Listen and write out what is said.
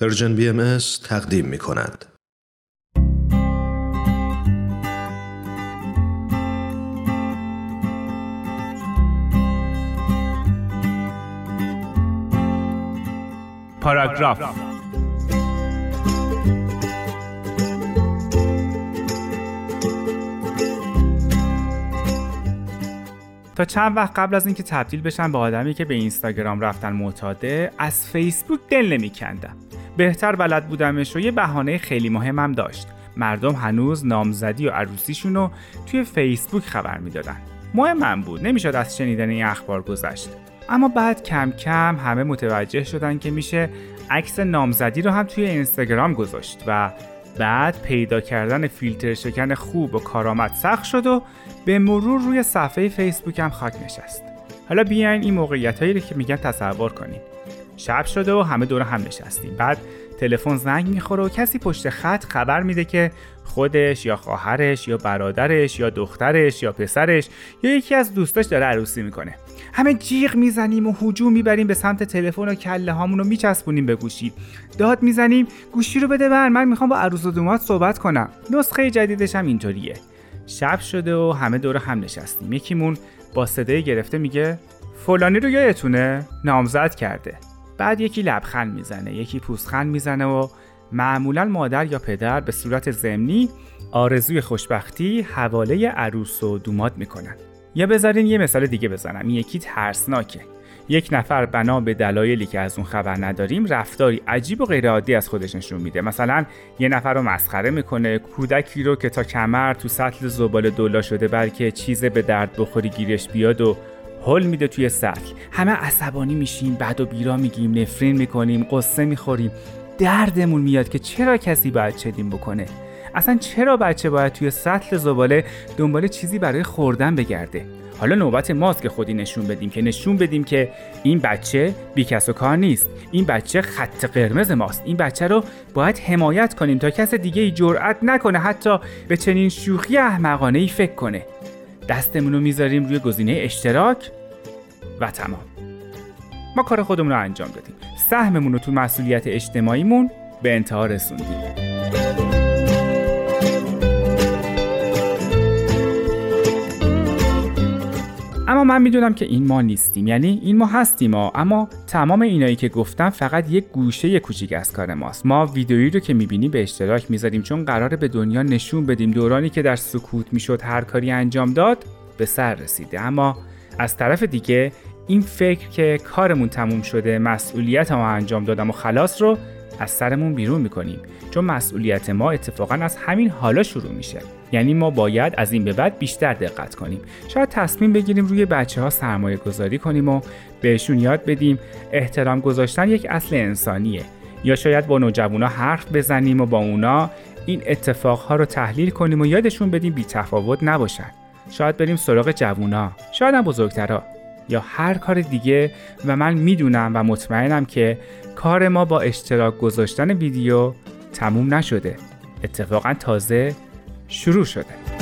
Persian BM تقدیم می کند. پاراگراف تا چند وقت قبل از اینکه تبدیل بشن به آدمی که به اینستاگرام رفتن معتاده از فیسبوک دل نمیکندم بهتر بلد بودمش و یه بهانه خیلی مهمم داشت. مردم هنوز نامزدی و عروسیشون رو توی فیسبوک خبر می‌دادن. مهمم بود نمی‌شد از شنیدن این اخبار گذشت. اما بعد کم کم همه متوجه شدن که میشه عکس نامزدی رو هم توی اینستاگرام گذاشت و بعد پیدا کردن فیلتر شکن خوب و کارآمد سخت شد و به مرور روی صفحه فیسبوک هم خاک نشست. حالا بیاین این موقعیت هایی رو که میگن تصور کنیم. شب شده و همه دور هم نشستیم. بعد تلفن زنگ می‌خوره و کسی پشت خط خبر میده که خودش یا خواهرش یا برادرش یا دخترش یا پسرش یا یکی از دوستاش داره عروسی می‌کنه. همه جیغ می‌زنیم و هجوم می‌بریم به سمت تلفن و کله هامون رو میچسبونیم به گوشی. داد می‌زنیم گوشی رو بده بر من می‌خوام با عروس و دومات صحبت کنم. نسخه جدیدش هم اینطوریه. شب شده و همه دور هم نشستیم. یکیمون با صدای گرفته میگه فلانی رو یادتونه؟ نامزد کرده. بعد یکی لبخند می‌زنه یکی پوستخند می‌زنه و معمولا مادر یا پدر به صورت ضمنی آرزوی خوشبختی حواله عروس و دومات می‌کنن. یا بذارین یه مثال دیگه بزنم. این یکی ترسناکه. یک نفر بنا به دلایلی که از اون خبر نداریم رفتاری عجیب و غیرعادی از خودش نشون میده. مثلا یه نفر رو مسخره می‌کنه کودکی رو که تا کمر تو سطل زباله دولا شده بلکه چیز به درد بخوری گیرش بیاد و هل میده توی سطل. همه عصبانی میشیم بعد و بیرا میگیم نفرین می‌کنیم قصه می‌خوریم. دردمون میاد که چرا کسی باید چنین بکنه؟ اصلا چرا بچه باید توی سطل زباله دنبال چیزی برای خوردن بگرده؟ حالا نوبت ماست که خودی نشون بدیم که نشون بدیم که این بچه بیکس و کار نیست. این بچه خط قرمز ماست. این بچه رو باید حمایت کنیم تا کس دیگه ای جرأت نکنه حتی به چنین شوخی احمقانه ای فکر کنه. دستمون رو می‌ذاریم روی گزینه اشتراک. و تمام. ما کار خودمون رو انجام دادیم. سهممون رو تو مسئولیت اجتماعیمون به انتها رسوندیم. اما من می‌دونم که این ما نیستیم. یعنی این ما هستیم ما اما تمام اینایی که گفتم فقط یک گوشه کوچیک از کار ماست. ما ویدیویی رو که می‌بینیم به اشتراک می‌ذاریم. چون قراره به دنیا نشون بدیم دورانی که در سکوت می‌شد هر کاری انجام داد به سر رسیده. اما از طرف دیگه این فکر که کارمون تموم شده مسئولیت ما انجام دادم و خلاص رو از سرمون بیرون می‌کنیم. چون مسئولیت ما اتفاقا از همین حالا شروع میشه. یعنی ما باید از این به بعد بیشتر دقت کنیم. شاید تصمیم بگیریم روی بچه ها سرمایه گذاری کنیم و بهشون یاد بدیم احترام گذاشتن یک اصل انسانیه. یا شاید با نوجوانا حرف بزنیم و با اونا این اتفاقها رو تحلیل کنیم و یادشون بدیم بی تفاوت نباشن. شاید بریم سراغ جوونا. شاید هم بزرگترها. یا هر کار دیگه و من می‌دونم و مطمئنم که کار ما با اشتراک گذاشتن ویدیو تموم نشده. اتفاقا تازه شروع شده.